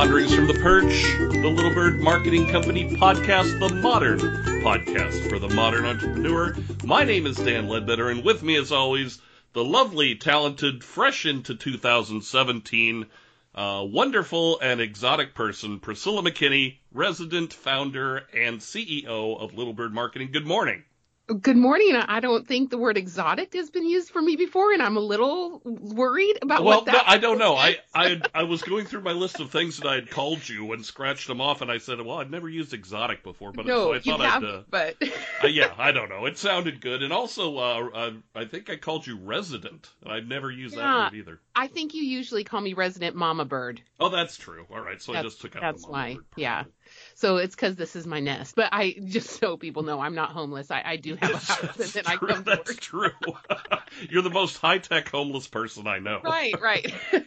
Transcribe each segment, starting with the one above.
Ponderings from the Perch, the Little Bird Marketing Company podcast, the modern podcast for the modern entrepreneur. My name is Dan Ledbetter, and with me, as always, the lovely, talented, fresh into 2017, uh, wonderful and exotic person, Priscilla McKinney, resident, founder, and CEO of Little Bird Marketing. Good morning. Good morning. I don't think the word exotic has been used for me before, and I'm a little worried about well, what that. no, I don't know. I I I was going through my list of things that I had called you and scratched them off, and I said, well, I'd never used exotic before, but no, so I you thought have, I'd. Uh, but uh, yeah, I don't know. It sounded good, and also, uh, uh, I think I called you resident, and I'd never used that word either. I think you usually call me resident mama bird. Oh, that's true. All right, so I just took out that's the mama why, part yeah. So it's because this is my nest. But I just so people know I'm not homeless. I, I do have a house, and then I true. come to That's true. You're the most high tech homeless person I know. Right, right.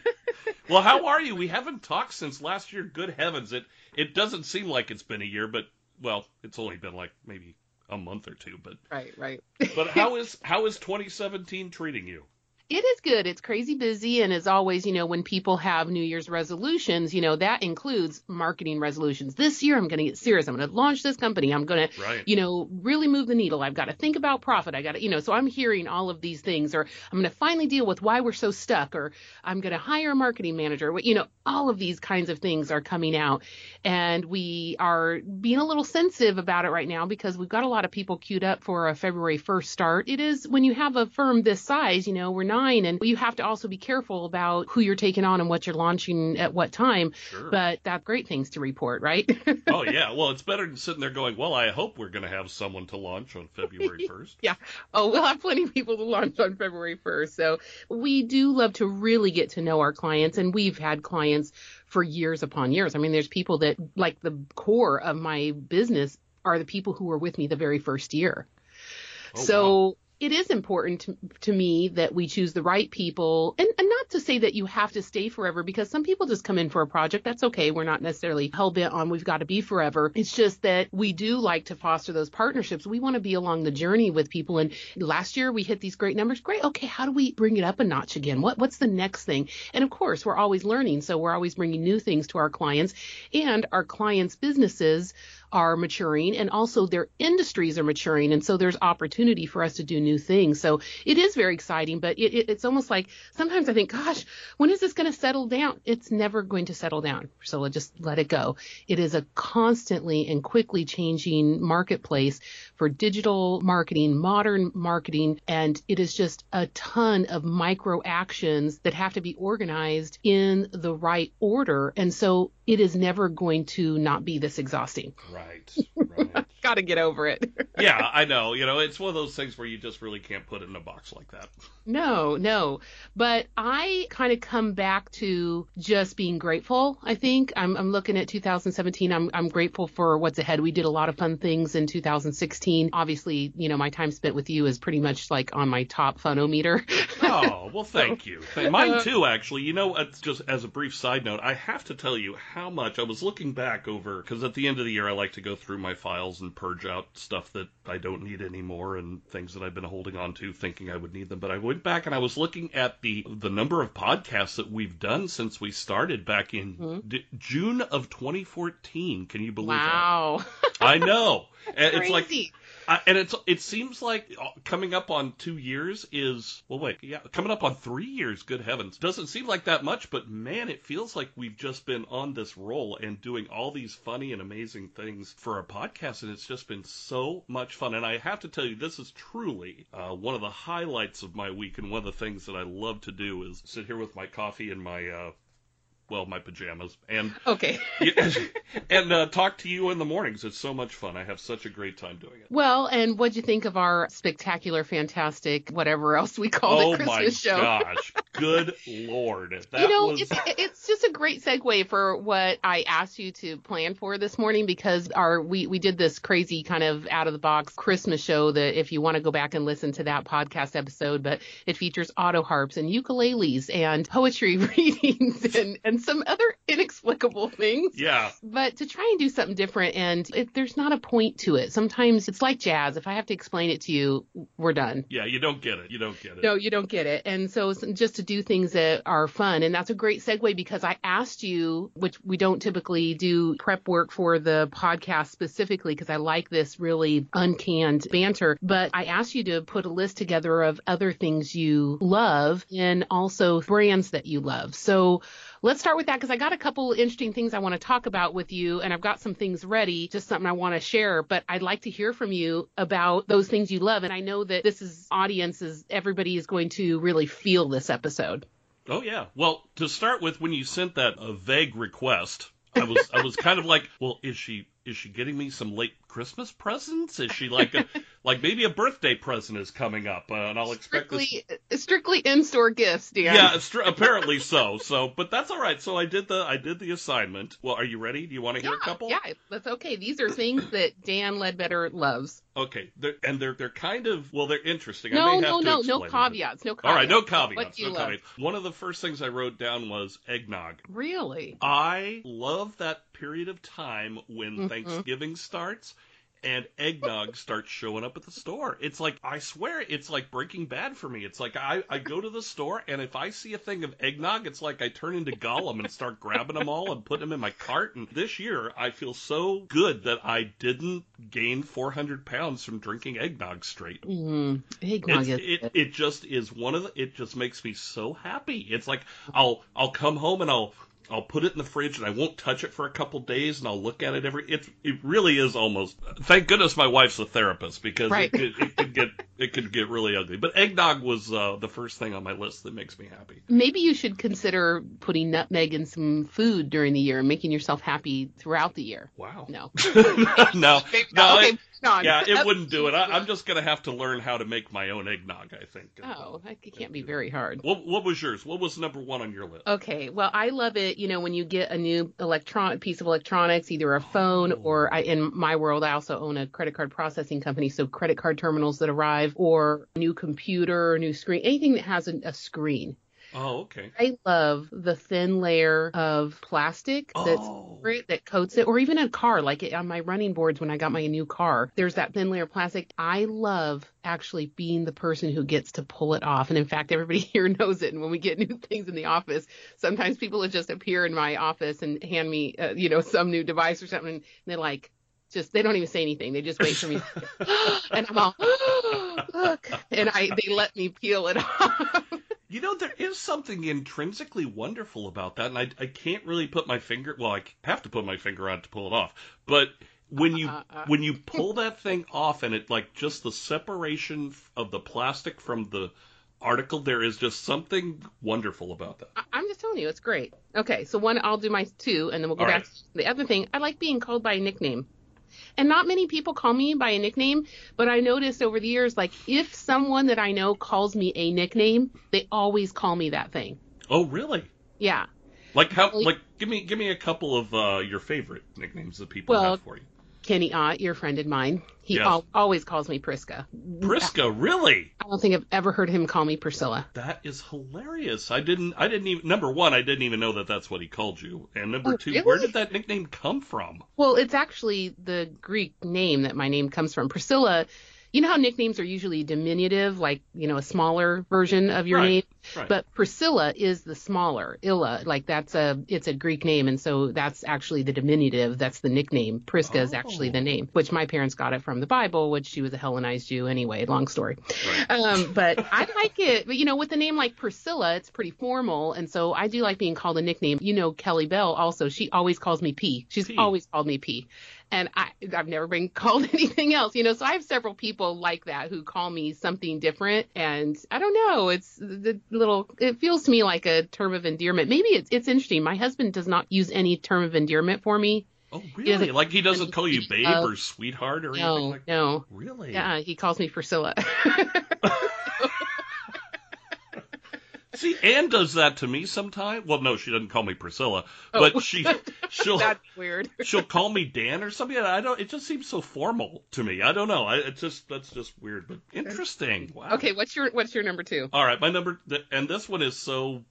Well, how are you? We haven't talked since last year. Good heavens, it it doesn't seem like it's been a year, but well, it's only been like maybe a month or two. But right, right. but how is how is 2017 treating you? It is good. It's crazy busy. And as always, you know, when people have New Year's resolutions, you know, that includes marketing resolutions. This year, I'm going to get serious. I'm going to launch this company. I'm going to, you know, really move the needle. I've got to think about profit. I got to, you know, so I'm hearing all of these things, or I'm going to finally deal with why we're so stuck, or I'm going to hire a marketing manager. What- You know, all of these kinds of things are coming out. And we are being a little sensitive about it right now because we've got a lot of people queued up for a February 1st start. It is when you have a firm this size, you know, we're nine, and you have to also be careful about who you're taking on and what you're launching at what time. Sure. But that's great things to report, right? oh yeah. Well, it's better than sitting there going, "Well, I hope we're going to have someone to launch on February 1st." yeah. oh, we'll have plenty of people to launch on February 1st. So we do love to really get to know our clients, and we've had clients for years upon years. I mean, there's people that, like, the core of my business are the people who were with me the very first year. Oh, so wow. It is important to, to me that we choose the right people. And, and not to say that you have to stay forever because some people just come in for a project. That's okay. We're not necessarily hell bent on we've got to be forever. It's just that we do like to foster those partnerships. We want to be along the journey with people. And last year we hit these great numbers. Great. Okay. How do we bring it up a notch again? What what's the next thing? And of course we're always learning. So we're always bringing new things to our clients and our clients businesses are maturing and also their industries are maturing and so there's opportunity for us to do new things. So it is very exciting but it, it, it's almost like sometimes i think gosh when is this going to settle down? It's never going to settle down. So just let it go. It is a constantly and quickly changing marketplace for digital marketing modern marketing and it is just a ton of micro actions that have to be organized in the right order. And so it is never going to not be this exhausting Right. Right. Got to get over it. yeah, I know. You know, it's one of those things where you just really can't put it in a box like that. no, no. But I kind of come back to just being grateful. I think I'm, I'm looking at 2017. I'm, I'm grateful for what's ahead. We did a lot of fun things in 2016. Obviously, you know, my time spent with you is pretty much like on my top funometer. Oh, well, thank you. Mine uh, too, actually. You know, just as a brief side note, I have to tell you how much I was looking back over, because at the end of the year, I like to go through my files and purge out stuff that I don't need anymore and things that I've been holding on to thinking I would need them. But I went back and I was looking at the, the number of podcasts that we've done since we started back in mm-hmm. D- June of 2014. Can you believe wow. that? I know. It's like Uh, and it's it seems like uh, coming up on two years is well wait yeah coming up on three years good heavens. Doesn't seem like that much but man it feels like we've just been on this roll and doing all these funny and amazing things for our podcast and it's just been so much fun. And I have to tell you this is truly uh, one of the highlights of my week and one of the things that I love to do is sit here with my coffee and my uh, well my pajamas and Okay. and uh, talk to you in the mornings. It's so much fun. I have such a great time doing it. Well, and what'd you think of our spectacular, fantastic, whatever else we called oh it, Christmas my show? gosh! Good lord, that you know, was it's it's just a great segue for what I asked you to plan for this morning because our we we did this crazy kind of out of the box Christmas show that if you want to go back and listen to that podcast episode, but it features auto harps and ukuleles and poetry readings and and some other inexplicable things. Yeah. But to try and do something different, and it, there's not a point to it. Sometimes it's like jazz. If I have to explain it to you, we're done. Yeah, you don't get it. You don't get it. No, you don't get it. And so just to do things that are fun. And that's a great segue because I asked you, which we don't typically do prep work for the podcast specifically because I like this really uncanned banter, but I asked you to put a list together of other things you love and also brands that you love. So let's start with that because I got a couple interesting things I want to talk about with you, and I've got some things ready, just something I want to share. But I'd like to hear from you about those things you love, and I know that this is audiences, everybody is going to really feel this episode. Oh yeah. Well, to start with, when you sent that a vague request, I was I was kind of like, well, is she is she getting me some late Christmas presents? Is she like a, like maybe a birthday present is coming up, uh, and I'll expect strictly, this... strictly in-store gifts, Dan. Yeah, stri- apparently so. So, but that's all right. So I did the I did the assignment. Well, are you ready? Do you want to hear yeah, a couple? Yeah, that's okay. These are things that Dan Ledbetter loves. Okay, they're, and they're they're kind of well, they're interesting. No, no, no, no caveats, no caveats. All right, no caveats. What do you no caveats. One of the first things I wrote down was eggnog. Really? I love that period of time when Mm-hmm. Thanksgiving starts and eggnog starts showing up at the store. It's like I swear it's like Breaking Bad for me. It's like I, I go to the store and if I see a thing of eggnog, it's like I turn into Gollum and start grabbing them all and putting them in my cart. And this year I feel so good that I didn't gain 400 pounds from drinking eggnog straight. Mm, eggnog is it it just is one of the. It just makes me so happy. It's like I'll I'll come home and I'll I'll put it in the fridge and I won't touch it for a couple days and I'll look at it every. It it really is almost. Thank goodness my wife's a therapist because Right. it, could, it could get it could get really ugly. But eggnog was uh, the first thing on my list that makes me happy. Maybe you should consider putting nutmeg in some food during the year and making yourself happy throughout the year. Wow. No. no. No. okay, it- on. yeah, it wouldn't do it. I, I'm just gonna have to learn how to make my own eggnog. I think. Oh, um, that can't be very hard. What What was yours? What was number one on your list? Okay, well, I love it. You know, when you get a new electron piece of electronics, either a phone oh. or I, in my world, I also own a credit card processing company. So credit card terminals that arrive, or a new computer, new screen, anything that has a, a screen. Oh, okay. I love the thin layer of plastic that's Oh. it, that coats it, or even a car, like it, on my running boards when I got my new car. There's that thin layer of plastic. I love actually being the person who gets to pull it off. And in fact, everybody here knows it. And when we get new things in the office, sometimes people will just appear in my office and hand me, uh, you know, some new device or something. And they're like, just they don't even say anything. They just wait for me, and I'm all look, and I they let me peel it off. You know, there is something intrinsically wonderful about that, and I, I can't really put my finger. Well, I have to put my finger on it to pull it off. But when you Uh, uh. when you pull that thing off, and it like just the separation of the plastic from the article, there is just something wonderful about that. I- I'm just telling you, it's great. Okay, so one, I'll do my two, and then we'll go All back right. to the other thing. I like being called by a nickname. And not many people call me by a nickname, but I noticed over the years, like, if someone that I know calls me a nickname, they always call me that thing. Oh, really? Yeah. Like how? Like give me give me a couple of uh, your favorite nicknames that people Well, have for you. Kenny Ott, your friend and mine, he Yes. al- always calls me Priska. Prisca, really? I don't think I've ever heard him call me Priscilla. That is hilarious. I didn't. I didn't even. Number one, I didn't even know that that's what he called you. And number Oh, two, really? where did that nickname come from? Well, it's actually the Greek name that my name comes from. Priscilla, you know how nicknames are usually diminutive, like, you know, a smaller version of your Right, name? Right. But Priscilla is the smaller. Illa, like that's a, it's a Greek name. And so that's actually the diminutive. That's the nickname. Prisca is actually Oh. the name, which my parents got it from the Bible, which she was a Hellenized Jew anyway. Long story. Right. Um, but I like it. But you know, with a name like Priscilla, it's pretty formal, and so I do like being called a nickname. You know, Kelly Bell also. She always calls me P. She's P. always called me P, and I I've never been called anything else. You know, so I have several people like that who call me something different, and I don't know. It's the little. It feels to me like a term of endearment. Maybe it's it's interesting. My husband does not use any term of endearment for me. Oh, really? Like he doesn't call you babe or sweetheart or anything No, like that? no. Really? Yeah, he calls me Priscilla. See, Anne does that to me sometimes. Well, no, she doesn't call me Priscilla, Oh. but she she'll That's weird. she'll call me Dan or something. I don't. It just seems so formal to me. I don't know. I, it's just that's just weird, but interesting. Wow. Okay, what's your what's your number two? All right, my number, and this one is so.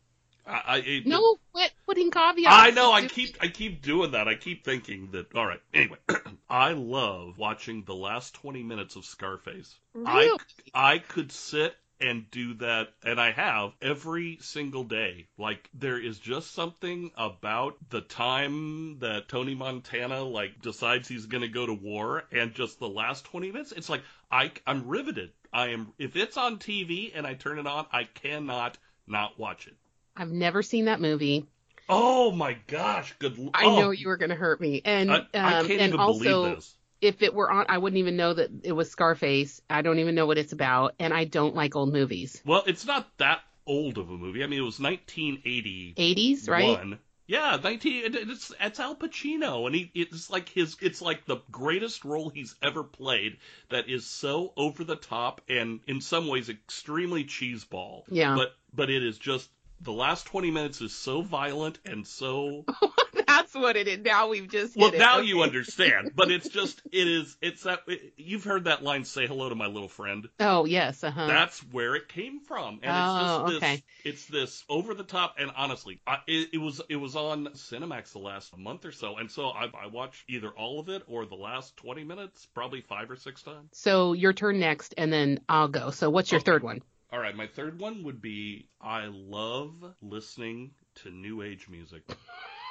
I, I No, quit putting caveats. I know. I keep I keep doing that. I keep thinking that. All right. Anyway, I love watching the last twenty minutes of Scarface. Really? I I could sit and do that, and I have every single day. Like there is just something about the time that Tony Montana like decides he's going to go to war, and just the last twenty minutes. It's like I I'm riveted. I am. If it's on TV and I turn it on, I cannot not watch it. I've never seen that movie. Oh my gosh! Good. l- I oh, know you were going to hurt me, and I, um, I can't and even also believe this. If it were on, I wouldn't even know that it was Scarface. I don't even know what it's about, and I don't like old movies. Well, it's not that old of a movie. I mean, it was 1981. 80s, right? Yeah, 19. It's it's Al Pacino, and he it's like his it's like the greatest role he's ever played. That is so over the top and in some ways extremely cheeseball. Yeah. But but it is just the last 20 minutes is so violent and so That's what it is. Now we've just well now Okay. you understand but it's just it is it's that you've heard that line say hello to my little friend Oh yes, uh huh. That's where it came from, and Oh, it's just this. okay. It's this over the top, and honestly, I, it, it was it was on Cinemax the last month or so, and so I, I watched either all of it or the last twenty minutes, probably five or six times. So your turn next, and then I'll go. So what's your Okay. third one? All right, my third one would be I love listening to new age music.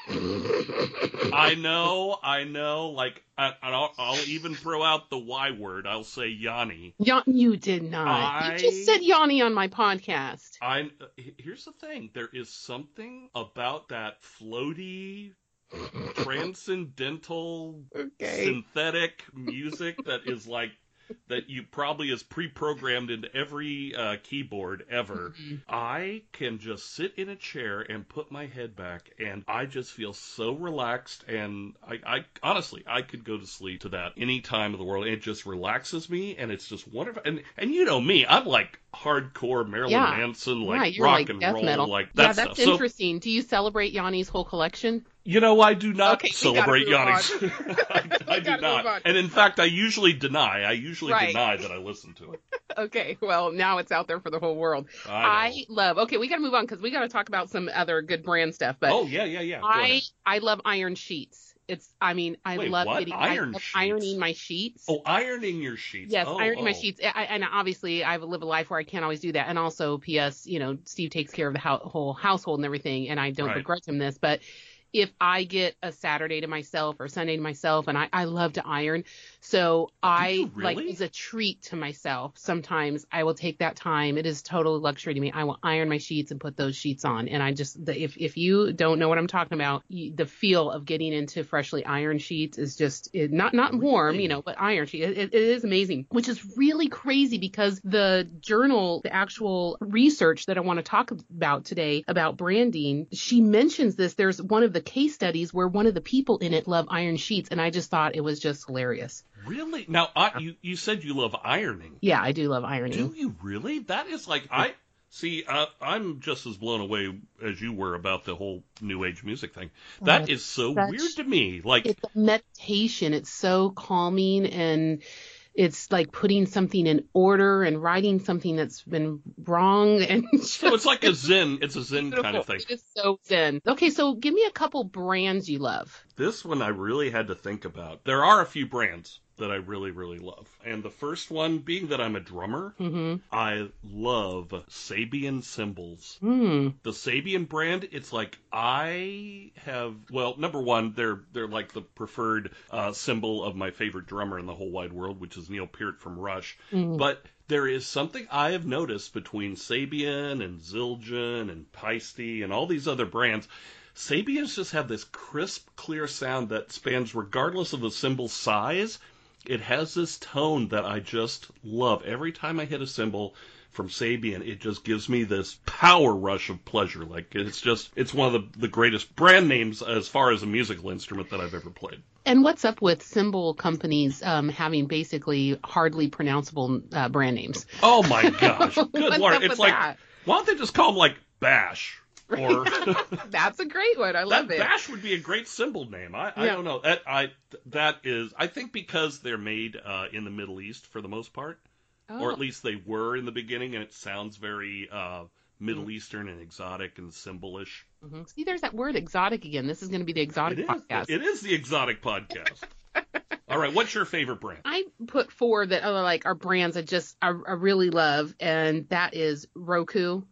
I know, I know. Like, I, I'll, I'll even throw out the Y word. I'll say Yanni. Yan- you did not. I- You just said Yanni on my podcast. I here's the thing. There is something about that floaty, transcendental, Okay. synthetic music that is like that you probably is pre-programmed into every uh, keyboard ever. Mhm. I can just sit in a chair and put my head back, and I just feel so relaxed. And I, I honestly, I could go to sleep to that any time of the world. It just relaxes me, and it's just wonderful. And and you know me, I'm like hardcore Marilyn Yeah. Manson, like you're rock like and roll, metal. like that yeah, that's stuff. So interesting. Do you celebrate Yanni's whole collection? You know, I do not Okay, celebrate Yanni's. I, I do not, and in fact, I usually deny. I usually Right. deny that I listen to it. Okay, well now it's out there for the whole world. I. I love. Okay, we got to move on because we got to talk about some other good brand stuff. But oh yeah, yeah, yeah. Go I ahead. I love iron sheets. It's I mean I Wait, love what? getting I Iron ironing my sheets. Oh, ironing your sheets. Yes, oh, ironing my oh. sheets, I, and obviously I've live a life where I can't always do that. And also, P.S. You know, Steve takes care of the hou- whole household and everything, and I don't Right. begrudge him this. But if I get a Saturday to myself or Sunday to myself, and I, I love to iron, so I you like really? as a treat to myself. Sometimes I will take that time. It is total luxury to me. I will iron my sheets and put those sheets on, and I just the, if if you don't know what I'm talking about, you, the feel of getting into freshly ironed sheets is just it, not not warm, you know, but iron sheet. It, it is amazing, which is really crazy because the journal, the actual research that I want to talk about today about branding, she mentions this. There's one of the case studies where one of the people in it love iron sheets, and I just thought it was just hilarious. Really? Now, I, you you said you love ironing. Yeah, I do love ironing. Do you really? That is like I see. Uh, I'm just as blown away as you were about the whole new age music thing. That Oh, is so such- weird to me. Like, It's a meditation. It's so calming and it's like putting something in order and writing something that's been wrong and so it's like a zen. It's a zen kind of thing. It is so zen. Okay, so give me a couple brands you love. This one I really had to think about. There are a few brands that I really, really love. And the first one, being that I'm a drummer, Mm-hmm. I love Sabian cymbals. Hmm. The Sabian brand, it's like I have. Well, number one, they're they're like the preferred uh, cymbal of my favorite drummer in the whole wide world, which is Neil Peart from Rush. Mhm. But there is something I have noticed between Sabian and Zildjian and Paiste and all these other brands. Sabians just have this crisp, clear sound that spans regardless of the cymbal size. It has this tone that I just love. Every time I hit a cymbal from Sabian, it just gives me this power rush of pleasure. Like it's just, it's one of the, the greatest brand names as far as a musical instrument that I've ever played. And what's up with cymbal companies um, having basically hardly pronounceable uh, brand names? Oh my gosh. Good lord. It's like, that? why don't they just call them like Bash? Or That's a great one. I love that it. Bash would be a great cymbal name. I, I Yeah. don't know. That I that is I think because they're made uh, in the Middle East for the most part, Oh. or at least they were in the beginning, and it sounds very uh, Middle Eastern and exotic and symbolish. Mm-hmm. See, there's that word exotic again. This is going to be the exotic It is. podcast. It is the exotic podcast. All right, what's your favorite brand? I put four that are like our brands I just I, I really love, and that is Roku.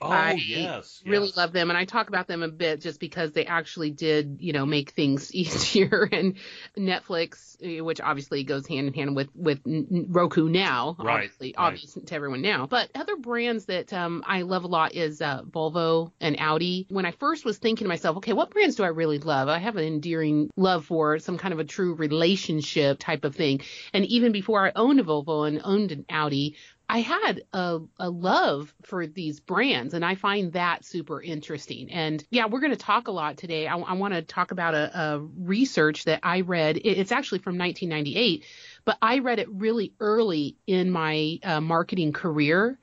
Oh I yes, Really yes. love them, and I talk about them a bit just because they actually did, you know, make things easier. And Netflix, eh, which obviously goes hand in hand with with Roku now, Right, obviously, right. obvious to everyone now. But other brands that um, I love a lot is uh, Volvo and Audi. When I first was thinking to myself, okay, what brands do I really love? I have an endearing love for some kind of a true relationship type of thing. And even before I owned a Volvo and owned an Audi, I had a, a love for these brands, and I find that super interesting. And yeah, we're going to talk a lot today. I, I want to talk about a, a research that I read. It's actually from 1998, but I read it really early in my uh, marketing career.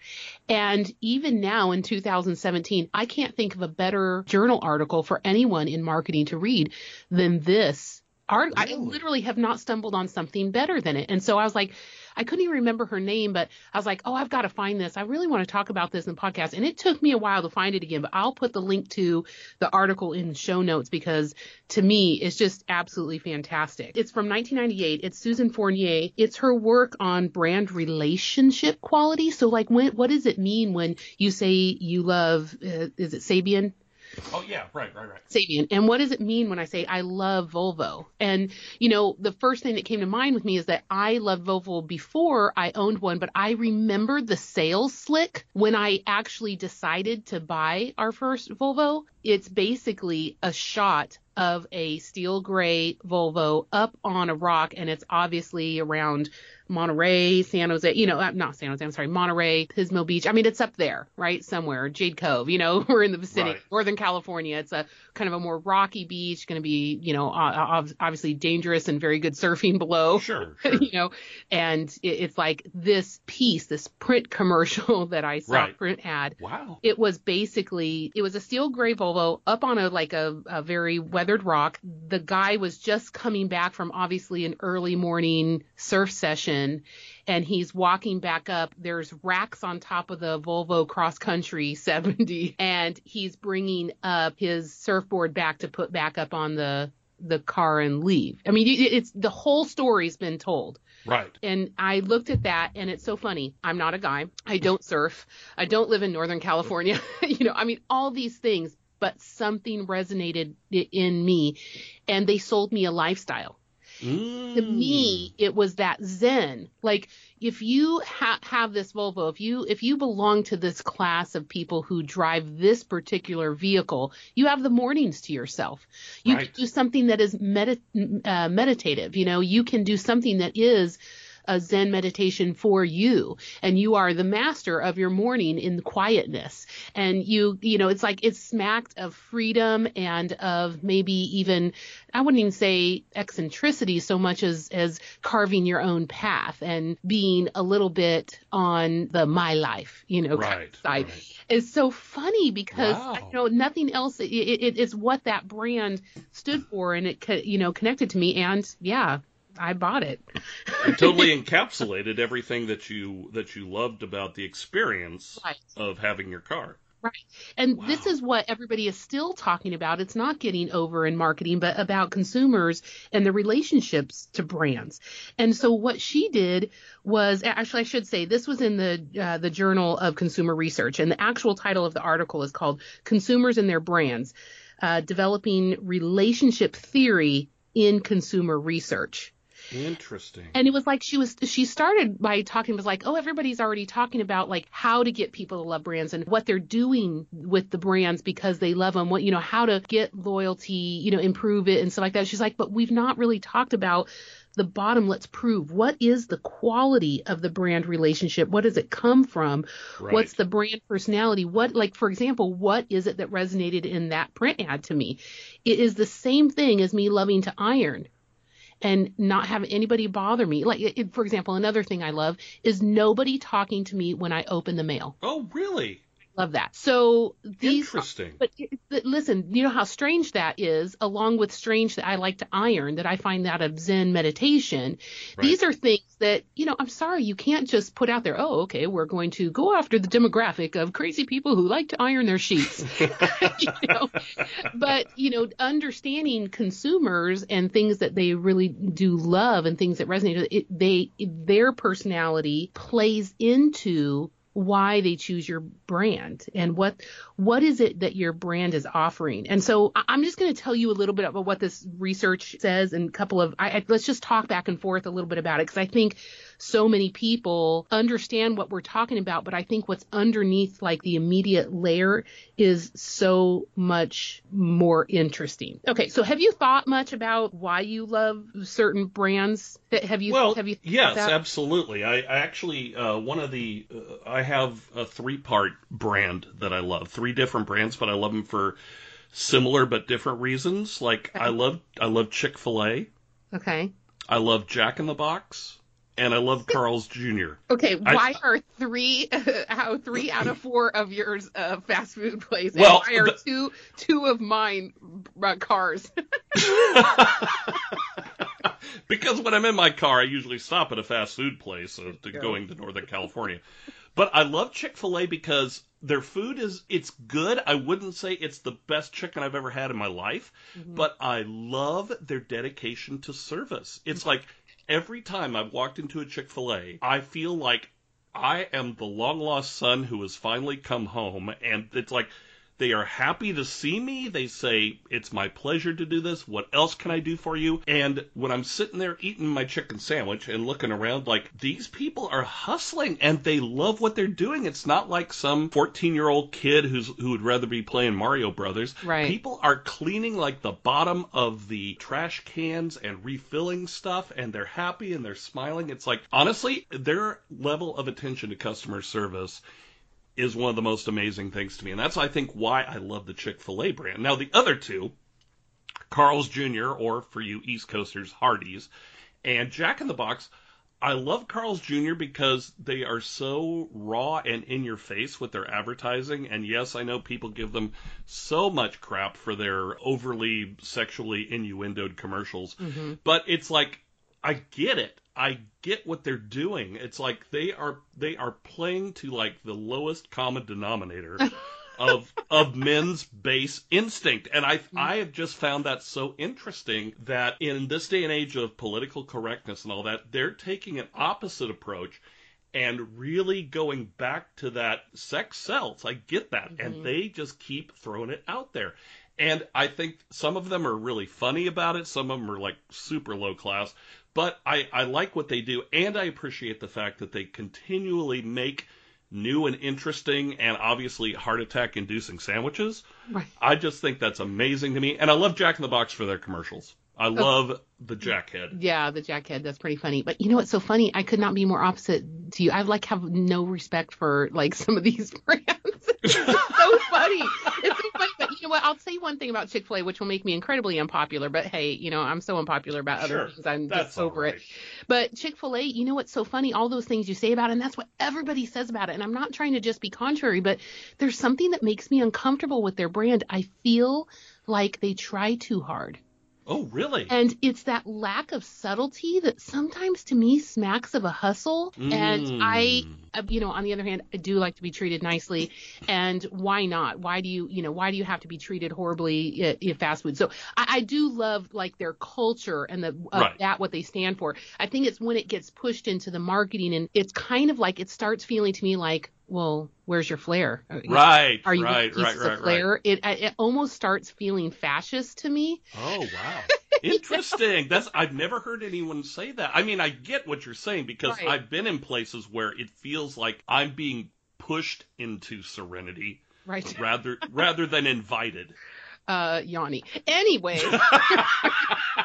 And even now in 2017, I can't think of a better journal article for anyone in marketing to read than this. Art- I literally have not stumbled on something better than it. And so I was like, I couldn't even remember her name, but I was like, oh, I've got to find this. I really want to talk about this in the podcast. And it took me a while to find it again, but I'll put the link to the article in show notes because to me, it's just absolutely fantastic. It's from 1998. It's Susan Fournier. It's her work on brand relationship quality. So like, when, what does it mean when you say you love, uh, is it Sabian? Oh yeah, right, right, right. Sabian. And what does it mean when I say I love Volvo? And, you know, the first thing that came to mind with me is that I loved Volvo before I owned one, but I remember the sales slick when I actually decided to buy our first Volvo. It's basically a shot of a steel gray Volvo up on a rock, and it's obviously around Monterey, San Jose, you know, uh, not San Jose, I'm sorry, Monterey, Pismo Beach. I mean, it's up there, right? Somewhere, Jade Cove, you know, we're in the vicinity, Right. Northern California. It's a kind of a more rocky beach, going to be, you know, obviously dangerous and very good surfing below. Sure, sure. you know, and it's like this piece, this print commercial that I saw, Right. print ad. Wow. It was basically it was a steel gray Volvo up on a like a, a very weathered rock. The guy was just coming back from obviously an early morning surf session and he's walking back up. There's racks on top of the Volvo Cross Country 70 and he's bringing up his surfboard back to put back up on the the car and leave. I mean, it's the whole story's been told. Right. And I looked at that and it's so funny. I'm not a guy. I don't surf. I don't live in Northern California. you know, I mean, all these things, but something resonated in me and they sold me a lifestyle. To Mm. me, it was that zen. Like if you ha- have this Volvo, if you if you belong to this class of people who drive this particular vehicle, you have the mornings to yourself. You Right. can do something that is medi- uh, meditative. You know, you can do something that is a Zen meditation for you, and you are the master of your morning in quietness. And you, you know, it's like it's smacked of freedom and of maybe even, I wouldn't even say eccentricity so much as as carving your own path and being a little bit on the my life, you know, Right. side right. is so funny because I Wow. know nothing else. It, it, it's what that brand stood for, and it you know connected to me. And yeah, I bought it. It totally encapsulated everything that you that you loved about the experience Right. of having your car. Right. And this is what everybody is still talking about. It's not getting over in marketing, but about consumers and the relationships to brands. And so what she did was actually I should say this was in the uh, the Journal of Consumer Research, and the actual title of the article is called "Consumers and Their Brands: uh, Developing Relationship Theory in Consumer Research." Interesting. And it was like she was she started by talking was like, oh, everybody's already talking about like how to get people to love brands and what they're doing with the brands because they love them, what you know, how to get loyalty, you know, improve it and stuff like that. She's like, but we've not really talked about the bottom let's prove what is the quality of the brand relationship what does it come from Right. what's the brand personality what like for example what is it that resonated in that print ad to me it is the same thing as me loving to iron and not have anybody bother me. Like, for example, another thing I love is nobody talking to me when I open the mail. Oh, really? Love that. So these Interesting. But, but listen, you know how strange that is, along with strange that I like to iron, that I find that of Zen meditation. Right. These are things that, you know, I'm sorry, you can't just put out there, oh, okay, we're going to go after the demographic of crazy people who like to iron their sheets. you know? But, you know, understanding consumers and things that they really do love and things that resonate, it, they, their personality plays into why they choose your brand and what what is it that your brand is offering. And so I'm just going to tell you a little bit about what this research says and a couple of I, I, let's just talk back and forth a little bit about it because I think so many people understand what we're talking about, but I think what's underneath like the immediate layer is so much more interesting. Okay, so have you thought much about why you love certain brands? Have you well, have you yes, that? absolutely. I, I actually uh, one of the uh, I have a three part brand that I love, three different brands, but I love them for similar but different reasons. Like I love I love Chick Fil A, Okay. I love Jack in the Box, and I love Carl's Jr. Okay, I- why are three how three out of four of yours uh, fast food places? Well, why are the- two two of mine uh, cars? because when I'm in my car, I usually stop at a fast food place uh, to going to Northern California. But I love Chick Fil A because their food is it's good. I wouldn't say it's the best chicken I've ever had in my life, but I love their dedication to service. It's like every time I've walked into a Chick Fil A, I feel like I am the long lost son who has finally come home, and it's like they are happy to see me. They say, It's my pleasure to do this. What else can I do for you? And when I'm sitting there eating my chicken sandwich and looking around, like, these people are hustling and they love what they're doing. It's not like some 14 year old kid who's, who would rather be playing Mario Brothers. Right. People are cleaning like the bottom of the trash cans and refilling stuff and they're happy and they're smiling. It's like, honestly, their level of attention to customer service is one of the most amazing things to me. And that's, I think, why I love the Chick fil A brand. Now, the other two, Carl's Jr., or for you East Coasters, Hardee's, and Jack in the Box, I love Carl's Jr. because they are so raw and in your face with their advertising. And yes, I know people give them so much crap for their overly sexually innuendoed commercials, mm-hmm. but it's like, I get it. I get what they're doing. It's like they are they are playing to like the lowest common denominator of of men's base instinct. And I mm-hmm. I have just found that so interesting that in this day and age of political correctness and all that, they're taking an opposite approach and really going back to that sex sells. I get that. And mm-hmm. they just keep throwing it out there. And I think some of them are really funny about it. Some of them are like super low class. But I, I like what they do. And I appreciate the fact that they continually make new and interesting and obviously heart attack inducing sandwiches. Right. I just think that's amazing to me. And I love Jack in the Box for their commercials. I oh. love the Jackhead. Yeah, the jackhead. That's pretty funny. But you know what's so funny? I could not be more opposite to you. I like have no respect for like some of these brands. it's so funny. It's so funny. But you know what? I'll say one thing about Chick Fil A, which will make me incredibly unpopular. But hey, you know I'm so unpopular about other Sure, things. I'm just over all it. But Chick Fil A, you know what's so funny? All those things you say about it, and that's what everybody says about it. And I'm not trying to just be contrary, but there's something that makes me uncomfortable with their brand. I feel like they try too hard. Oh, really? And it's that lack of subtlety that sometimes to me smacks of a hustle. And I, Mm. uh, you know, on the other hand, I do like to be treated nicely. And why not? Why do you, you know, why do you have to be treated horribly at fast food? So I, I do love like their culture and the of Right. that what they stand for. I think it's when it gets pushed into the marketing and it's kind of like it starts feeling to me like, well, where's your flair? Right, Are you right, right, right, right. flair? It it almost starts feeling fascist to me. Oh wow. Interesting. That's I've never heard anyone say that. I mean, I get what you're saying because Right. I've been in places where it feels like I'm being pushed into serenity Right. rather rather than invited. uh Yanni. Anyway,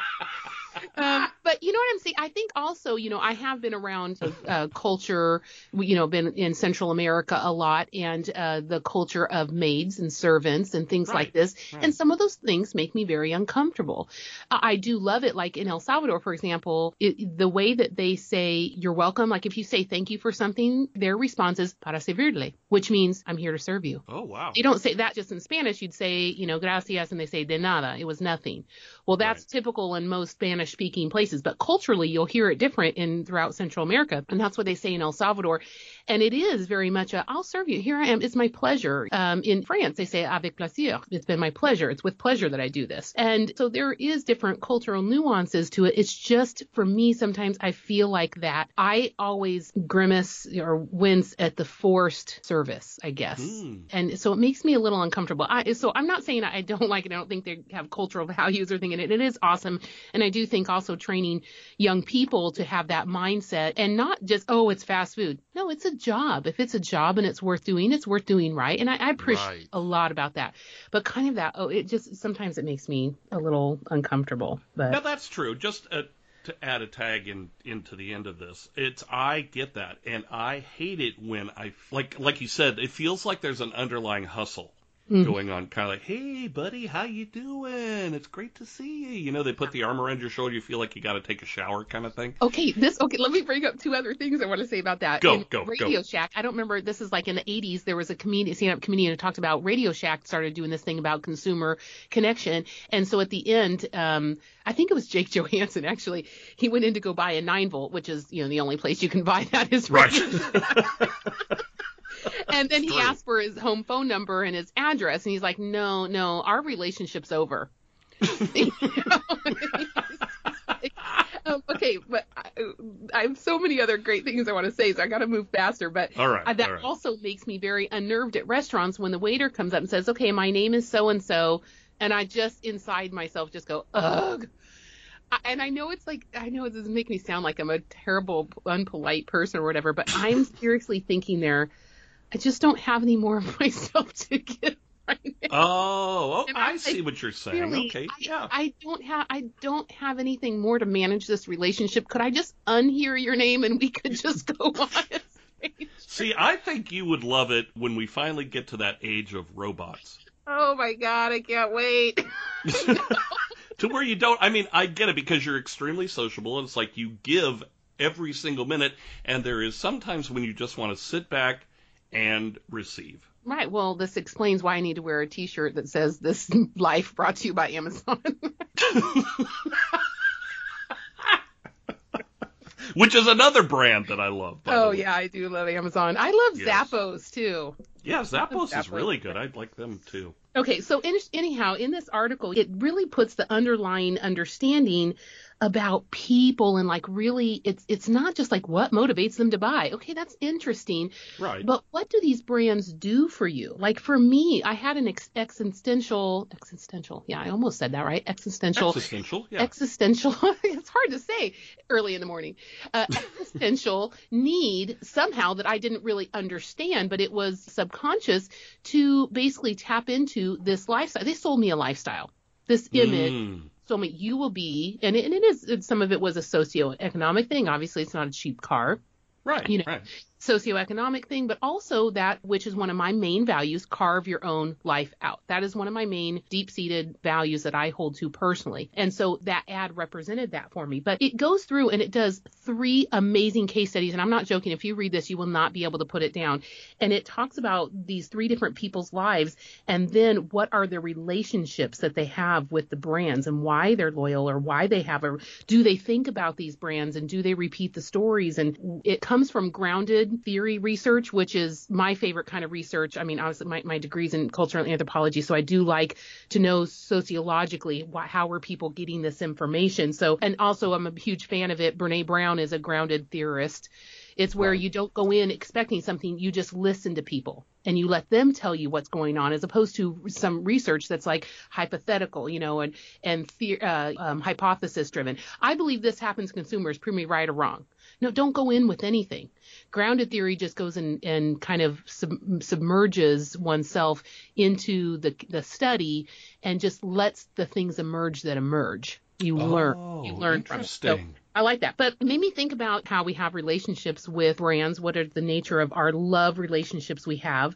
but you know what I'm saying? I think also, you know, I have been around uh, culture, you know, been in Central America a lot, and uh, the culture of maids and servants and things Right, like this. right. And some of those things make me very uncomfortable. Uh, I do love it. Like in El Salvador, for example, it, the way that they say you're welcome, like if you say thank you for something, their response is para servirle, which means I'm here to serve you. Oh wow. You don't say that just in Spanish. You'd say, you know, gracias, and they say de nada. It was nothing. Well, that's Right. typical in most Spanish speaking places, but culturally you'll hear it different in throughout Central America. And that's what they say in El Salvador. And it is very much a, I'll serve you. Here I am. It's my pleasure. Um, in France, they say avec plaisir. It's been my pleasure. It's with pleasure that I do this. And so there is different cultural nuances to it. It's just for me, sometimes I feel like that I always grimace or wince at the forced service, I guess Hmm. and so it makes me a little uncomfortable. I, so I'm not saying I don't like it. I don't think they have cultural values or in it. It is awesome, and I do think also training young people to have that mindset and not just oh it's fast food. No, it's a job. If it's a job and it's worth doing, it's worth doing right. And I, I appreciate Right. a lot about that. But kind of that oh it just sometimes it makes me a little uncomfortable. But Now that's true. Just uh, to add a tag in into the end of this, it's I get that, and I hate it when I like like you said, it feels like there's an underlying hustle Mhm. going on, kind of like, hey buddy, how you doing? It's great to see you. You know, they put the arm around your shoulder, you feel like you got to take a shower, kind of thing. Okay, this okay. Let me bring up two other things I want to say about that. Go, in go, go. Radio Shack. I don't remember. This is like in the 80s. There was a comedian, stand-up comedian, who talked about Radio Shack started doing this thing about consumer connection, and so at the end, um, I think it was Jake Johannsen actually. He went in to go buy a nine volt, which is you know the only place you can buy that is Right. And then he asked for his home phone number and his address, and he's like, "No, no, our relationship's over." You know? um, okay, but I, I have so many other great things I want to say, so I got to move faster. But all right, uh, that right. also makes me very unnerved at restaurants when the waiter comes up and says, "Okay, my name is so and so," and I just inside myself just go, "Ugh." And I know it's like I know it doesn't make me sound like I'm a terrible, unpolite person or whatever, but I'm seriously thinking there, I just don't have any more of myself to give right now. Oh, oh I I- see what you're saying. Really, okay, I, yeah. I don't have I don't have anything more to manage this relationship. Could I just unhear your name and we could just go on? See, I think you would love it when we finally get to that age of robots. oh my god, I can't wait. to where you don't I mean I get it because you're extremely sociable and it's like you give every single minute and there is sometimes when you just want to sit back and receive. Right. Well, this explains why I need to wear a T-shirt that says "This life brought to you by Amazon." Which is another brand that I love. oh yeah, I do love Amazon. I love Yes. Zappos too. Yeah, Zappos is really good. I'd like them too. Okay, so in, anyhow, in this article, it really puts the underlying understanding about people and like really, it's it's not just like what motivates them to buy. Okay, that's interesting, Right. but what do these brands do for you? Like for me, I had an ex- existential, existential, yeah, I almost said that right, existential Existential, yeah. existential it's hard to say early in the morning uh, existential need somehow that i didn't really understand but it was subconscious to basically tap into this lifestyle they sold me a lifestyle this image Mm. told me you will be and it, and it is some of it was a socioeconomic thing obviously it's not a cheap car Right. you know, right. Socioeconomic thing, but also that which is one of my main values, carve your own life out. That is one of my main deep seated values that I hold to personally. And so that ad represented that for me. But it goes through and it does three amazing case studies. And I'm not joking. If you read this, you will not be able to put it down. And it talks about these three different people's lives and then what are the relationships that they have with the brands and why they're loyal or why they have a, do they think about these brands and do they repeat the stories? And it comes from grounded theory research, which is my favorite kind of research. I mean, obviously my, my degree's in cultural anthropology, so I do like to know sociologically why, how are people getting this information. So, and also I'm a huge fan of it. Brene Brown is a grounded theorist. It's where Right. you don't go in expecting something, you just listen to people and you let them tell you what's going on as opposed to some research that's like hypothetical, you know, and, and the, uh, um, hypothesis driven. I believe this happens to consumers, prove me right or wrong. No, don't go in with anything. Grounded theory just goes and, and kind of sub, submerges oneself into the, the study and just lets the things emerge that emerge. You learn. You Oh, learn from it. So. I like that. But it made me think about how we have relationships with brands. What are the nature of our love relationships we have?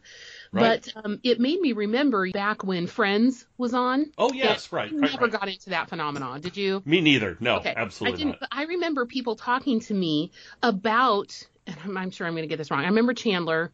Right. But um, it made me remember back when Friends was on. Oh yes, right. I right, never right. got into that phenomenon. Did you? Me neither. No, Okay. I absolutely didn't. not. I remember people talking to me about, and I'm, I'm sure I'm going to get this wrong. I remember Chandler.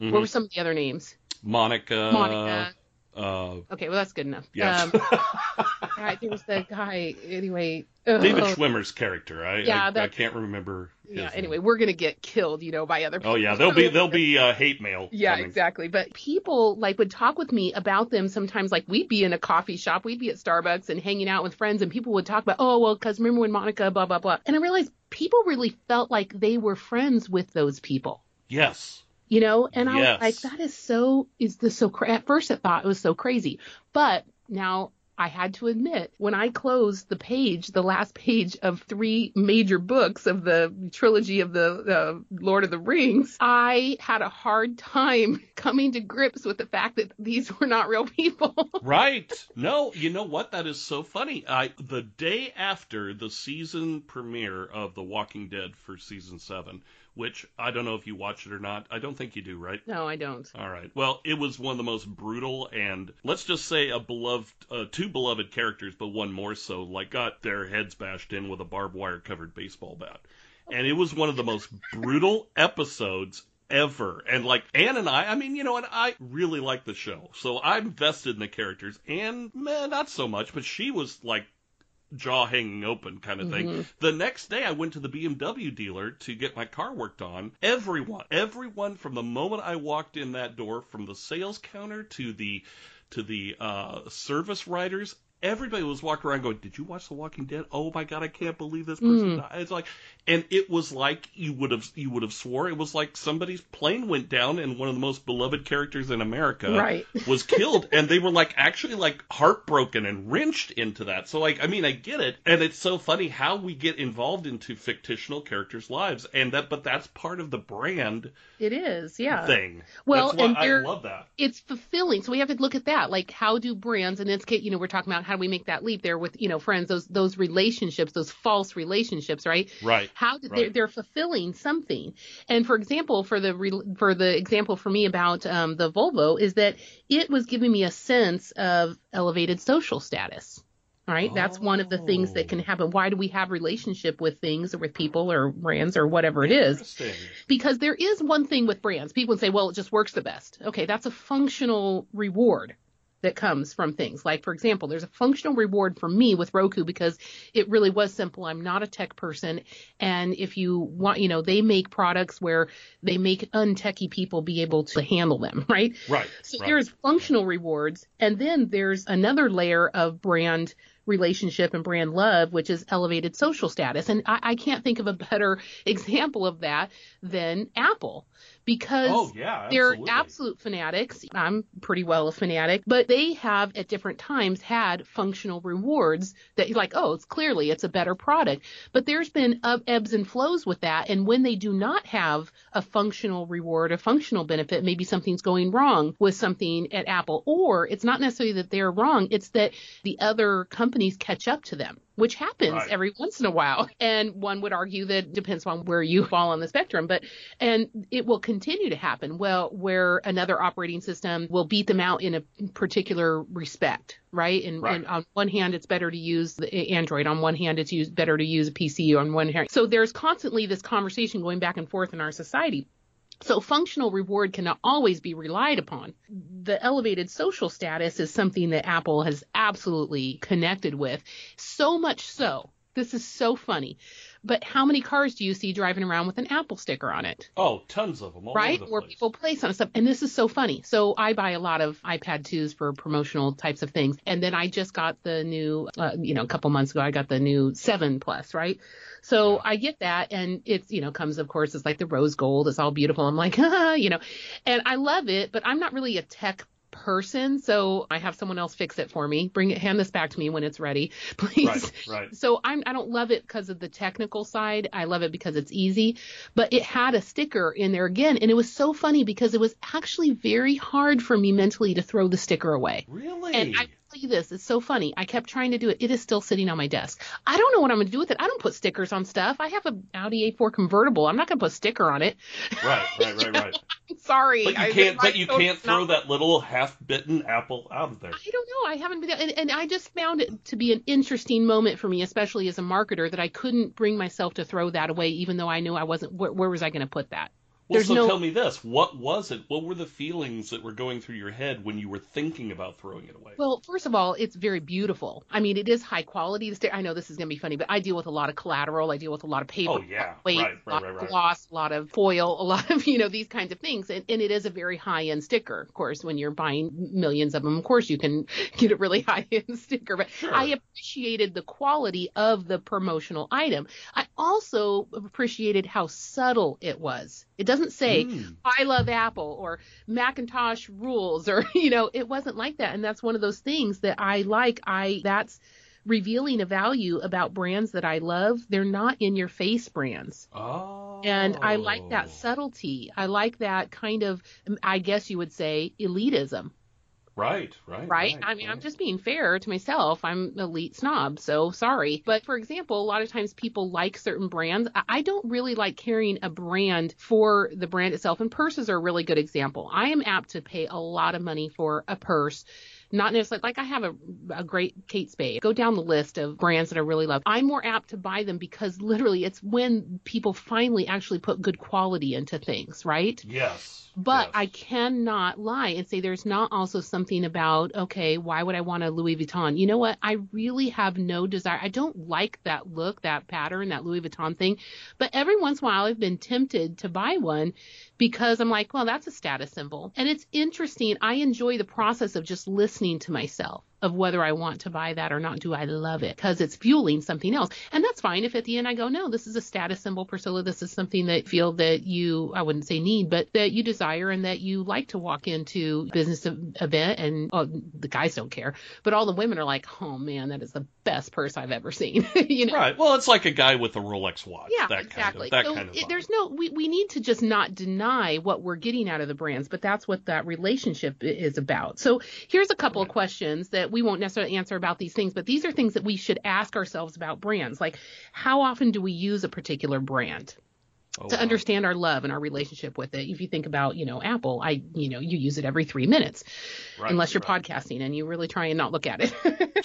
Mhm. What were some of the other names? Monica. Monica. Uh, Okay, well that's good enough. yes. Um, right, there was the guy. Anyway. David oh, Schwimmer's character. I, Yeah, I, I can't remember. Yeah. name. Anyway, we're gonna get killed, you know, by other people. Oh yeah, there'll be there'll be uh, hate mail. Yeah, coming. exactly. But people like would talk with me about them sometimes. Like we'd be in a coffee shop, we'd be at Starbucks and hanging out with friends, and people would talk about, oh well, because remember when Monica, blah blah blah. And I realized people really felt like they were friends with those people. Yes. You know, and I Yes. was like, that is so, is this so, cra-? at first I thought it was so crazy. But now I had to admit, when I closed the page, the last page of three major books of the trilogy of the uh, Lord of the Rings, I had a hard time coming to grips with the fact that these were not real people. Right. No, you know what? That is so funny. I the day after the season premiere of The Walking Dead for season seven, which I don't know if you watch it or not. I don't think you do, right? no, I don't. All right. Well, it was one of the most brutal and let's just say a beloved, uh, two beloved characters, but one more so, like got their heads bashed in with a barbed wire covered baseball bat. And it was one of the most brutal episodes ever. And like Anne and I, I mean, you know, and I really like the show. So I'm vested in the characters. And man, not so much, but she was like jaw hanging open kind of thing. Mhm. The next day I went to the BMW dealer to get my car worked on. Everyone, everyone from the moment I walked in that door, from the sales counter to the to the uh, service writers, everybody was walking around going, "Did you watch The Walking Dead? Oh my god, I can't believe this person." Mm. died." It's like, and it was like you would have you would have swore it was like somebody's plane went down and one of the most beloved characters in America Right. was killed and they were like actually like heartbroken and wrenched into that so like i mean i get it and it's so funny how we get involved into fictional characters lives and that but that's part of the brand It is, yeah. thing Well, and i love that it's fulfilling. So we have to look at that. Like, how do brands, and it's, you know, we're talking about how do we make that leap there with, you know, friends, those, those relationships, those false relationships, right? right How do, they're, they're fulfilling something. And for example, for the, re- for the example for me about, um, the Volvo is that it was giving me a sense of elevated social status. Right. That's one of the things that can Oh. happen. Why do we have relationship with things or with people or brands or whatever it is? Because there is one thing with brands. People say, well, it just works the best. Okay, that's a functional reward that comes from things. Like, for example, there's a functional reward for me with Roku because it really was simple. I'm not a tech person. And if you want, you know, they make products where they make untechy people be able to handle them, right? right So right. there's functional rewards, and then there's another layer of brand relationship and brand love, which is elevated social status. And I, I can't think of a better example of that than Apple, because oh yeah they're absolute fanatics. I'm pretty well a fanatic, but they have at different times had functional rewards that you're like, oh, it's clearly it's a better product. But there's been ebbs and flows with that. And when they do not have a functional reward, a functional benefit, maybe something's going wrong with something at Apple, or it's not necessarily that they're wrong. It's that the other companies catch up to them. Which happens Right. every once in a while. And one would argue that depends on where you fall on the spectrum, but and it will continue to happen. Well, where another operating system will beat them out in a particular respect, right? And, Right. and on one hand, it's better to use the Android. On one hand, it's used, better to use a PC. On one hand, so there's constantly this conversation going back and forth in our society. So functional reward cannot always be relied upon. The elevated social status is something that Apple has absolutely connected with. So much so. This is so funny. But how many cars do you see driving around with an Apple sticker on it? oh tons of them all right? the Where people place on stuff. And this is so funny. So I buy a lot of iPad 2s for promotional types of things. And then I just got the new, uh, you know, a couple months ago, I got the new 7 Plus, right? So. I get that. And it's, you know, comes, of course, it's like the rose gold. It's all beautiful. I'm like, ah, you know, and I love it, but I'm not really a tech person. So I have someone else fix it for me. Bring it, hand this back to me when it's ready, please. right right So I'm I don't love it because of the technical side. I love it because it's easy. But it had a sticker in there again, and it was so funny because it was actually very hard for me mentally to throw the sticker away. really And I you this. It's so funny. I kept trying to do it. It is still sitting on my desk. I don't know what I'm going to do with it. I don't put stickers on stuff. I have an Audi A4 convertible. I'm not going to put a sticker on it. Right, right, right, right. Sorry. But you I- can't. But you can't throw know. that little half-bitten apple out of there. I don't know. I haven't been, and, and I just found it to be an interesting moment for me, especially as a marketer, that I couldn't bring myself to throw that away, even though I knew I wasn't. Where, where was I going to put that? Well, There's so no- tell me this: what was it? What were the feelings that were going through your head when you were thinking about throwing it away? Well, first of all, it's very beautiful. I mean, it is high quality. I know this is going to be funny, but I deal with a lot of collateral. I deal with a lot of paper. oh yeah, weight, right, a lot right, right, of right. gloss, a lot of foil, a lot of you know these kinds of things, and, and it is a very high end sticker. Of course, when you're buying millions of them, of course you can get a really high end sticker. But Sure. I appreciated the quality of the promotional item. I also appreciated how subtle it was. It doesn't say Mm. I love Apple or Macintosh rules or you know it wasn't like that. And that's one of those things that I like. I that's revealing a value about brands that I love. They're not in your face brands. Oh. and I like that subtlety. I like that kind of I guess you would say elitism Right, right, right? I mean, I'm just being fair to myself. I'm an elite snob, so sorry. But for example, a lot of times people like certain brands. I- I don't really like carrying a brand for the brand itself, and purses are a really good example. I am apt to pay a lot of money for a purse. Not necessarily like I have a, a great Kate Spade. Go down the list of brands that I really love. I'm more apt to buy them because literally it's when people finally actually put good quality into things, right? Yes. But yes. I cannot lie and say there's not also something about, okay, why would I want a Louis Vuitton? You know what? I really have no desire. I don't like that look, that pattern, that Louis Vuitton thing. But every once in a while I've been tempted to buy one because I'm like, well, that's a status symbol. And it's interesting. I enjoy the process of just listening to myself of whether I want to buy that or not. Do I love it? Because it's fueling something else. And that's fine if at the end I go, no, this is a status symbol, Priscilla. This is something that feel that you, I wouldn't say need, but that you desire and that you like to walk into business event and oh, the guys don't care, but all the women are like, oh man, that is the best purse I've ever seen. you know? Right. Well, it's like a guy with a Rolex watch. Yeah, that exactly. Kind of, that so kind of it, there's no, we, we need to just not deny what we're getting out of the brands, but that's what that relationship is about. So here's a couple of questions that we won't necessarily answer about these things, but these are things that we should ask ourselves about brands. Like, how often do we use a particular brand? Oh, to wow. understand our love and our relationship with it. If you think about, you know, Apple, I, you know, you use it every three minutes, Right, unless you're right. podcasting and you really try and not look at it.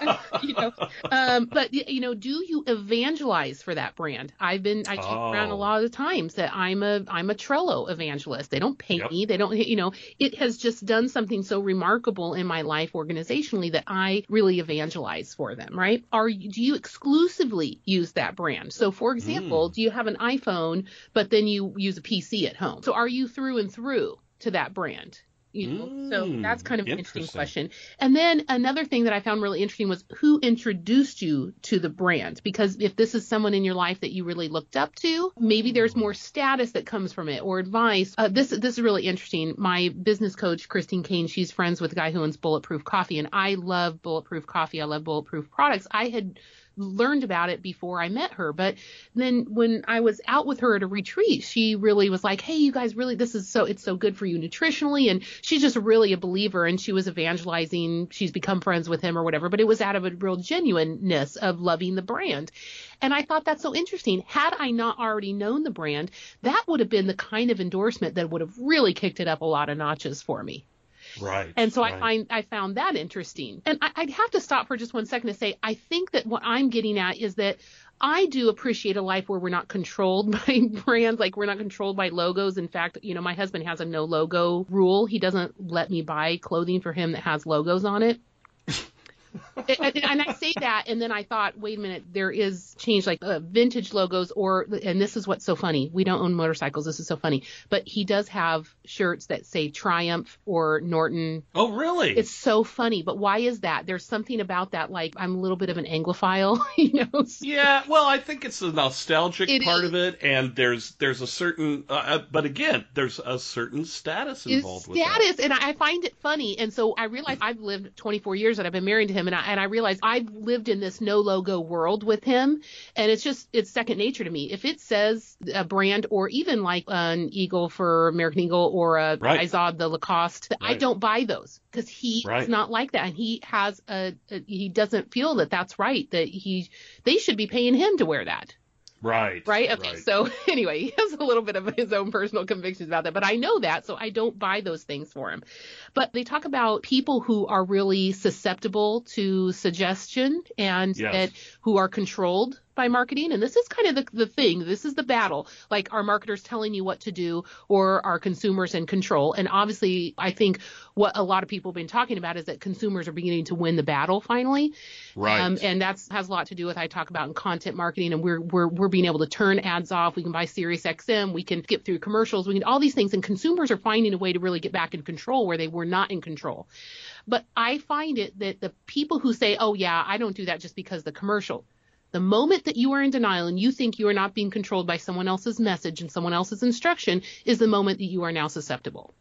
you know, um, but you know, do you evangelize for that brand? I've been I joke around a Oh. lot of times that I'm a I'm a Trello evangelist. They don't pay Yep. me. They don't you know. It has just done something so remarkable in my life organizationally that I really evangelize for them. Right? Are do you exclusively use that brand? So, for example, Mm. do you have an iPhone but then you use a PC at home? So, are you through and through to that brand? You know, so Mm, that's kind of an interesting interesting. question. And then another thing that I found really interesting was who introduced you to the brand? Because if this is someone in your life that you really looked up to, maybe there's more status that comes from it or advice. Uh, this this is really interesting. My business coach Christine Kane, she's friends with the guy who owns Bulletproof Coffee, and I love Bulletproof Coffee. I love Bulletproof products. I had learned about it before I met her. But then when I was out with her at a retreat, she really was like, Hey, you guys really, this is so, it's so good for you nutritionally. And she's just really a believer and she was evangelizing. She's become friends with him or whatever, but it was out of a real genuineness of loving the brand. And I thought that's so interesting. Had I not already known the brand, that would have been the kind of endorsement that would have really kicked it up a lot of notches for me. Right. And so I find I found that interesting. And I, I'd have to stop for just one second to say I think that what I'm getting at is that I do appreciate a life where we're not controlled by brands, like we're not controlled by logos. In fact, you know, my husband has a no logo rule. He doesn't let me buy clothing for him that has logos on it. and, and I say that, and then I thought, wait a minute, there is change, like uh, vintage logos, or and this is what's so funny. We don't own motorcycles. This is so funny, but he does have shirts that say Triumph or Norton Oh, really? it's so funny, but why is that? There's something about that, like I'm a little bit of an Anglophile, you know. Yeah, well, I think it's the nostalgic It part is. of it, and there's there's a certain, uh, uh, but again, there's a certain status involved with that. status, and I I find it funny, and so I realize I've lived 24 years and I've been married to him. Him and I, and I realized I've lived in this no logo world with him and it's just it's second nature to me. If it says a brand or even like an eagle for American Eagle or a Right. Izod the Lacoste, I don't buy those because he's Right. not like that and he has a, a he doesn't feel that that's right that he they should be paying him to wear that. Right. Right. Okay. So anyway, he has a little bit of his own personal convictions about that, but I know that, so I don't buy those things for him. But they talk about people who are really susceptible to suggestion and Yes. that who are controlled by marketing. And this is kind of the, the thing. This is the battle. Like our marketers telling you what to do or our consumers in control. And obviously, I think what a lot of people have been talking about is that consumers are beginning to win the battle finally. Right. Um, and that has a lot to do with I talk about in content marketing, and we're we're we're being able to turn ads off. We can buy Sirius XM, we can skip through commercials, we can all these things, and consumers are finding a way to really get back in control where they were not in control. But I find it that the people who say, "Oh yeah, I don't do that just because the commercial." The moment that you are in denial and you think you are not being controlled by someone else's message and someone else's instruction is the moment that you are now susceptible.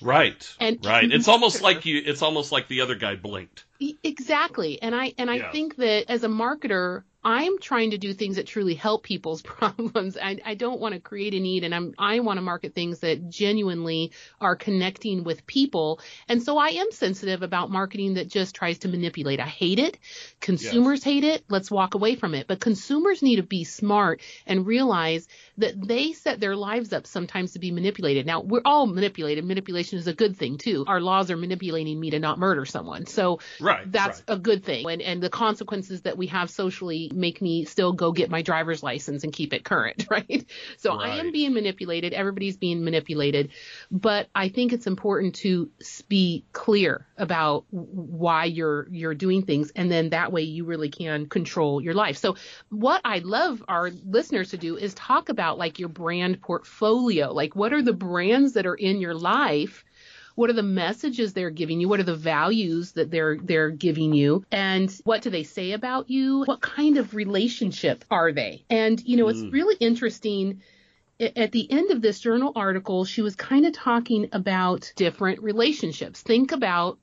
right. and- right. It's almost like you. It's almost like the other guy blinked. Exactly. And I and I Yeah. think that as a marketer, I'm trying to do things that truly help people's problems. I, I don't want to create a need and I'm I want to market things that genuinely are connecting with people. And so I am sensitive about marketing that just tries to manipulate. I hate it. Consumers hate it. Let's walk away from it. But consumers need to be smart and realize that they set their lives up sometimes to be manipulated. Now, we're all manipulated. Manipulation is a good thing too. Our laws are manipulating me to not murder someone. So Right. that's right. a good thing. And, and the consequences that we have socially make me still go get my driver's license and keep it current, right? So I am being manipulated. Everybody's being manipulated. But I think it's important to be clear about why you're you're doing things and then that way you really can control your life. So what I love our listeners to do is talk about like your brand portfolio. Like what are the brands that are in your life? What are the messages they're giving you? What are the values that they're they're giving you? And what do they say about you? What kind of relationship are they? And you know, it's Mm. really interesting at the end of this journal article, she was kind of talking about different relationships. Think about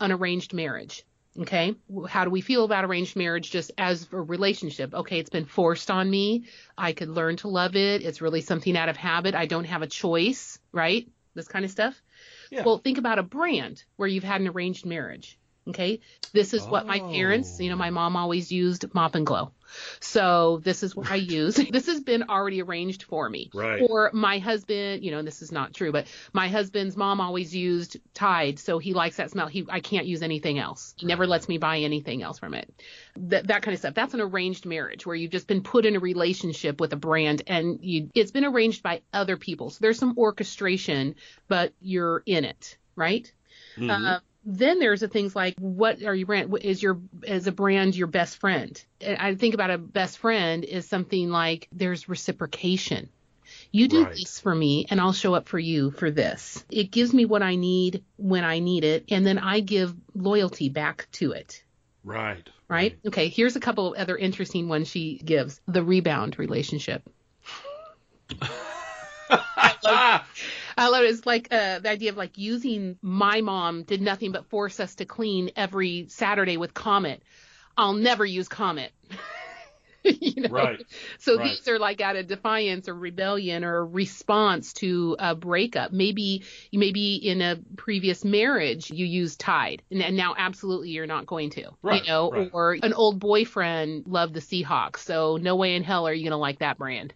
an arranged marriage. Okay. How do we feel about arranged marriage just as a relationship? Okay. It's been forced on me. I could learn to love it. It's really something out of habit. I don't have a choice, right? This kind of stuff. Yeah. Well, think about a brand where you've had an arranged marriage. Okay. This is what my parents, you know, my mom always used Mop & Glo. So this is what I use. this has been already arranged for me. Right. Or my husband, you know, and this is not true, but my husband's mom always used Tide, so he likes that smell. He I can't use anything else. He never lets me buy anything else from it. That that kind of stuff. That's an arranged marriage where you've just been put in a relationship with a brand and you it's been arranged by other people. So there's some orchestration, but you're in it, right? Mhm. Uh, then there's the things like what are your brand? Is your as a brand your best friend? And I think about a best friend is something like there's reciprocation. You do Right. this for me, and I'll show up for you for this. It gives me what I need when I need it, and then I give loyalty back to it. right. Right? Okay, here's a couple of other interesting ones she gives. The rebound relationship. I love it. It's like uh, the idea of like using my mom did nothing but force us to clean every Saturday with Comet. I'll never use Comet. you know? Right. So right. these are like out of defiance or rebellion or response to a breakup. Maybe maybe in a previous marriage you used Tide, and, now absolutely you're not going to. Right, You know, right. or an old boyfriend loved the Seahawks, so no way in hell are you gonna like that brand.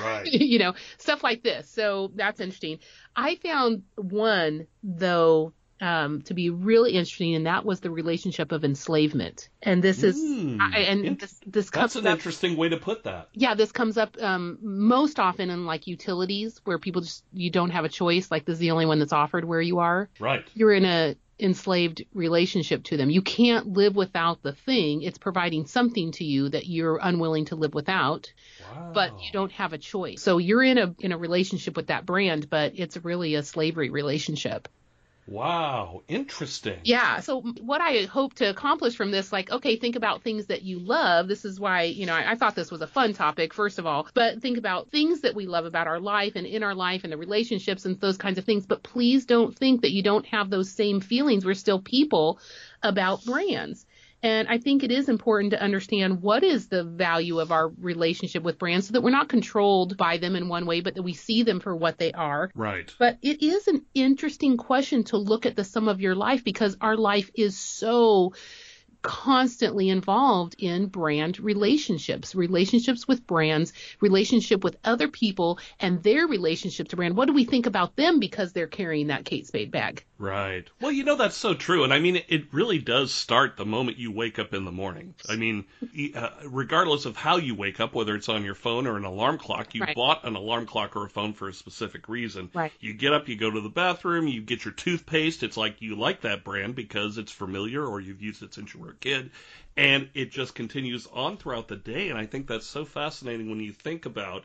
Right. you know, stuff like this. So that's interesting. I found one though um, to be really interesting, and that was the relationship of enslavement. And this is, Mm, I, and this this That's an up. interesting way to put that. Yeah, this comes up um, most often in like utilities where people just you don't have a choice. Like this is the only one that's offered where you are. Right. You're in a enslaved relationship to them. You can't live without the thing. It's providing something to you that you're unwilling to live without Wow. but you don't have a choice. So you're in a in a relationship with that brand, but it's really a slavery relationship. Wow. Interesting. Yeah. So what I hope to accomplish from this, like, okay, think about things that you love. This is why, you know, I, I thought this was a fun topic, first of all, but think about things that we love about our life and in our life and the relationships and those kinds of things. But please don't think that you don't have those same feelings. We're still people about brands. And I think it is important to understand what is the value of our relationship with brands so that we're not controlled by them in one way, but that we see them for what they are. Right. But it is an interesting question to look at the sum of your life because our life is so constantly involved in brand relationships, relationships with brands, relationship with other people and their relationship to brand. What do we think about them because they're carrying that Kate Spade bag? Right. Well, you know, that's so true. And I mean, it really does start the moment you wake up in the morning. I mean, uh, regardless of how you wake up, whether it's on your phone or an alarm clock, you right. bought an alarm clock or a phone for a specific reason. Right. You get up, you go to the bathroom, you get your toothpaste. It's like you like that brand because it's familiar or you've used it since you were a kid. And it just continues on throughout the day. And I think that's so fascinating when you think about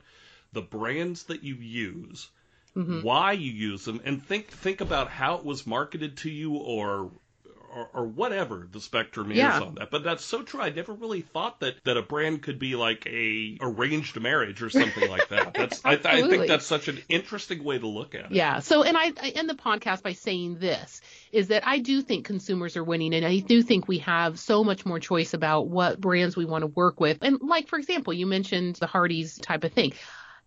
the brands that you use mm-hmm. why you use them, and think think about how it was marketed to you or or, or, whatever the spectrum is yeah. on that. But that's so true. I never really thought that that a brand could be like a arranged marriage or something like that. That's I, I, think that's such an interesting way to look at it. Yeah. So and I, I end the podcast by saying this is that I do think consumers are winning and I do think we have so much more choice about what brands we want to work with. And like for example, you mentioned the Hardee's type of thing.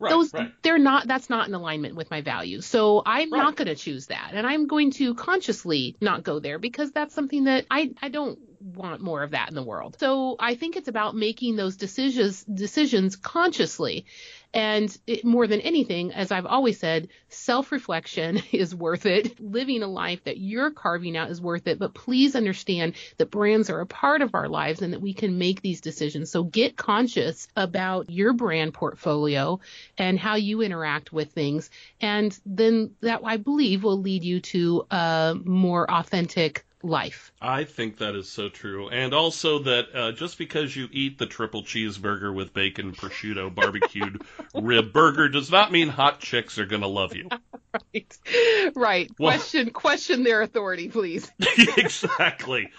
Right, those right. they're not that's not in alignment with my values. So I'm right. not going to choose that. And I'm going to consciously not go there because that's something that I I don't want more of that in the world. So I think it's about making those decisions decisions consciously. And it, more than anything, as I've always said, self-reflection is worth it. Living a life that you're carving out is worth it. But please understand that brands are a part of our lives and that we can make these decisions. So get conscious about your brand portfolio and how you interact with things. And then that I believe will lead you to a more authentic life. I think that is so true. And also that uh, just because you eat the triple cheeseburger with bacon, prosciutto, barbecued rib burger does not mean hot chicks are going to love you. right. Right. Well, question question their authority, please. exactly.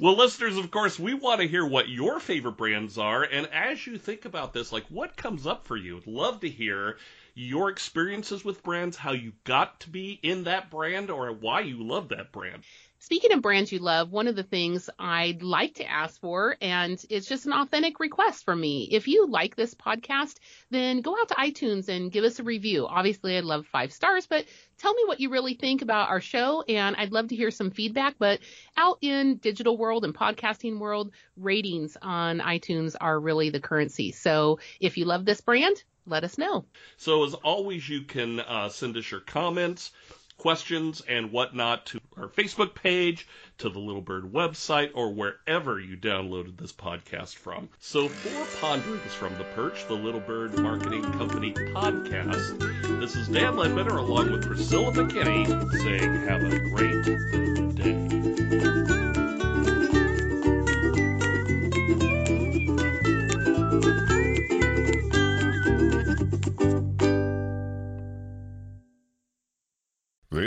Well, listeners, of course, we want to hear what your favorite brands are and as you think about this, like what comes up for you? I'd love to hear your experiences with brands, how you got to be in that brand or why you love that brand. Speaking of brands you love, one of the things I'd like to ask for, and it's just an authentic request from me. If you like this podcast, then go out to iTunes and give us a review. Obviously, I'd love five stars, but tell me what you really think about our show, and I'd love to hear some feedback. But out in digital world and podcasting world, ratings on iTunes are really the currency. So if you love this brand, let us know. So as always, you can uh, send us your comments questions and whatnot to our Facebook page, to the Little Bird website, or wherever you downloaded this podcast from. So for Ponderings from the Perch, the Little Bird Marketing Company podcast, this is Dan Ledbetter along with Priscilla McKinney saying have a great day.